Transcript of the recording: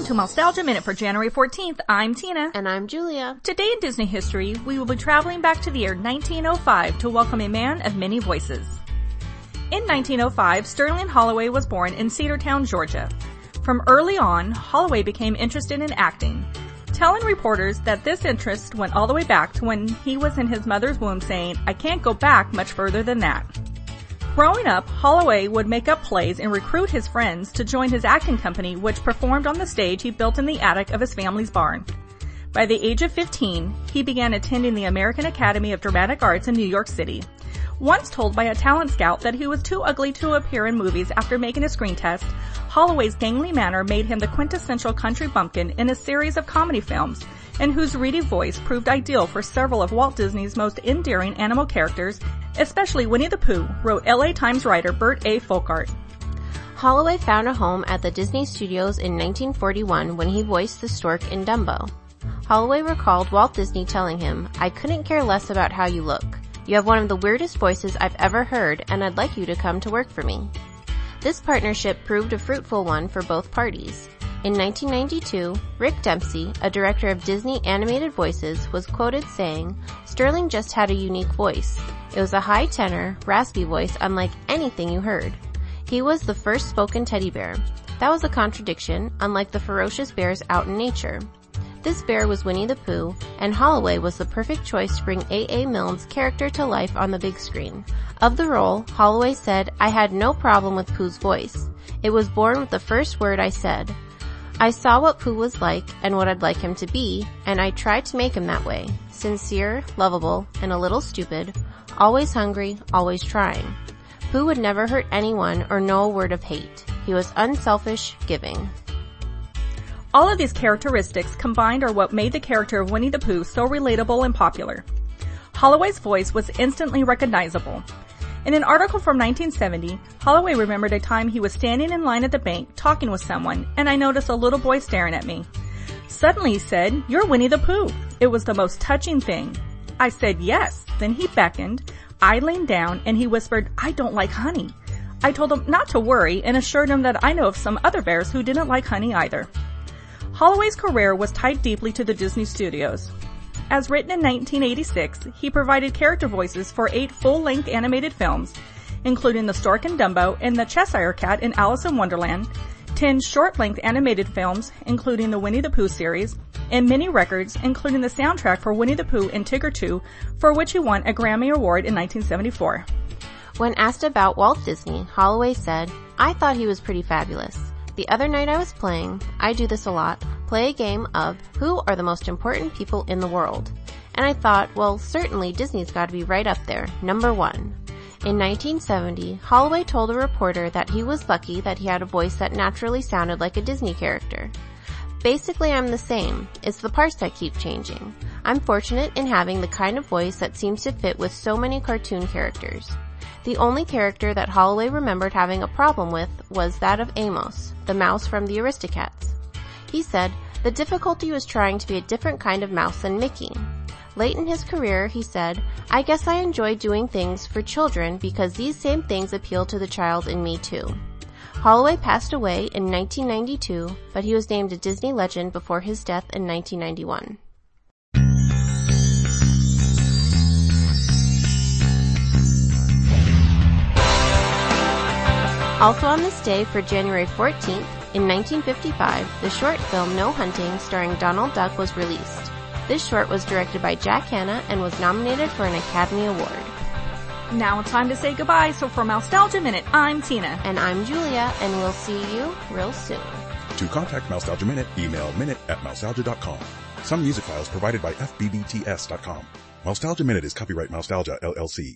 welcome to Mousetalgia Minute for January 14th. I'm Tina. And I'm Julia. Today in Disney history, we will be traveling back to the year 1905 to welcome a man of many voices. In 1905, Sterling Holloway was born in Cedartown, Georgia. From early on, Holloway became interested in acting, telling reporters that this interest went all the way back to when he was in his mother's womb saying, I can't go back much further than that. Growing up, Holloway would make up plays and recruit his friends to join his acting company which performed on the stage he built in the attic of his family's barn. By the age of 15, he began attending the American Academy of Dramatic Arts in New York City. Once told by a talent scout that he was too ugly to appear in movies after making a screen test, Holloway's gangly manner made him the quintessential country bumpkin in a series of comedy films, and whose reedy voice proved ideal for several of Walt Disney's most endearing animal characters especially Winnie the Pooh, wrote LA Times writer Burt A. Folkart. Holloway found a home at the Disney Studios in 1941 when he voiced the stork in Dumbo. Holloway recalled Walt Disney telling him, I couldn't care less about how you look. You have one of the weirdest voices I've ever heard and I'd like you to come to work for me. This partnership proved a fruitful one for both parties. In 1992, Rick Dempsey, a director of Disney animated voices, was quoted saying, Sterling just had a unique voice. It was a high tenor, raspy voice unlike anything you heard. He was the first spoken teddy bear. That was a contradiction, unlike the ferocious bears out in nature. This bear was Winnie the Pooh, and Holloway was the perfect choice to bring A.A. Milne's character to life on the big screen. Of the role, Holloway said, I had no problem with Pooh's voice. It was born with the first word I said. I saw what Pooh was like and what I'd like him to be, and I tried to make him that way. Sincere, lovable, and a little stupid, always hungry, always trying. Pooh would never hurt anyone or know a word of hate. He was unselfish, giving. All of these characteristics combined are what made the character of Winnie the Pooh so relatable and popular. Holloway's voice was instantly recognizable. In an article from 1970, Holloway remembered a time he was standing in line at the bank talking with someone and I noticed a little boy staring at me. Suddenly he said, you're Winnie the Pooh. It was the most touching thing. I said yes. Then he beckoned. I leaned down and he whispered, I don't like honey. I told him not to worry and assured him that I know of some other bears who didn't like honey either. Holloway's career was tied deeply to the Disney studios. As written in 1986, he provided character voices for eight full-length animated films, including The Stork and Dumbo and The Cheshire Cat in Alice in Wonderland, 10 short-length animated films, including the Winnie the Pooh series, and many records, including the soundtrack for Winnie the Pooh and Tigger Too, for which he won a Grammy Award in 1974. When asked about Walt Disney, Holloway said, I thought he was pretty fabulous. The other night I was playing, I do this a lot, play a game of who are the most important people in the world. And I thought, well, certainly Disney's gotta be right up there, number one. In 1970, Holloway told a reporter that he was lucky that he had a voice that naturally sounded like a Disney character. Basically, I'm the same. It's the parts that keep changing. I'm fortunate in having the kind of voice that seems to fit with so many cartoon characters. The only character that Holloway remembered having a problem with was that of Amos, the mouse from the Aristocats. He said, the difficulty was trying to be a different kind of mouse than Mickey. Late in his career, he said, I guess I enjoy doing things for children because these same things appeal to the child in me too. Holloway passed away in 1992, but he was named a Disney legend before his death in 1991. Also on this day for January 14th, in 1955, the short film No Hunting starring Donald Duck was released. This short was directed by Jack Hannah and was nominated for an Academy Award. Now it's time to say goodbye, so for Mousetalgia Minute, I'm Tina. And I'm Julia, and we'll see you real soon. To contact Mousetalgia Minute, email minute at mousetalgia.com. Some music files provided by fbbts.com. Mousetalgia Minute is copyright Mousetalgia LLC.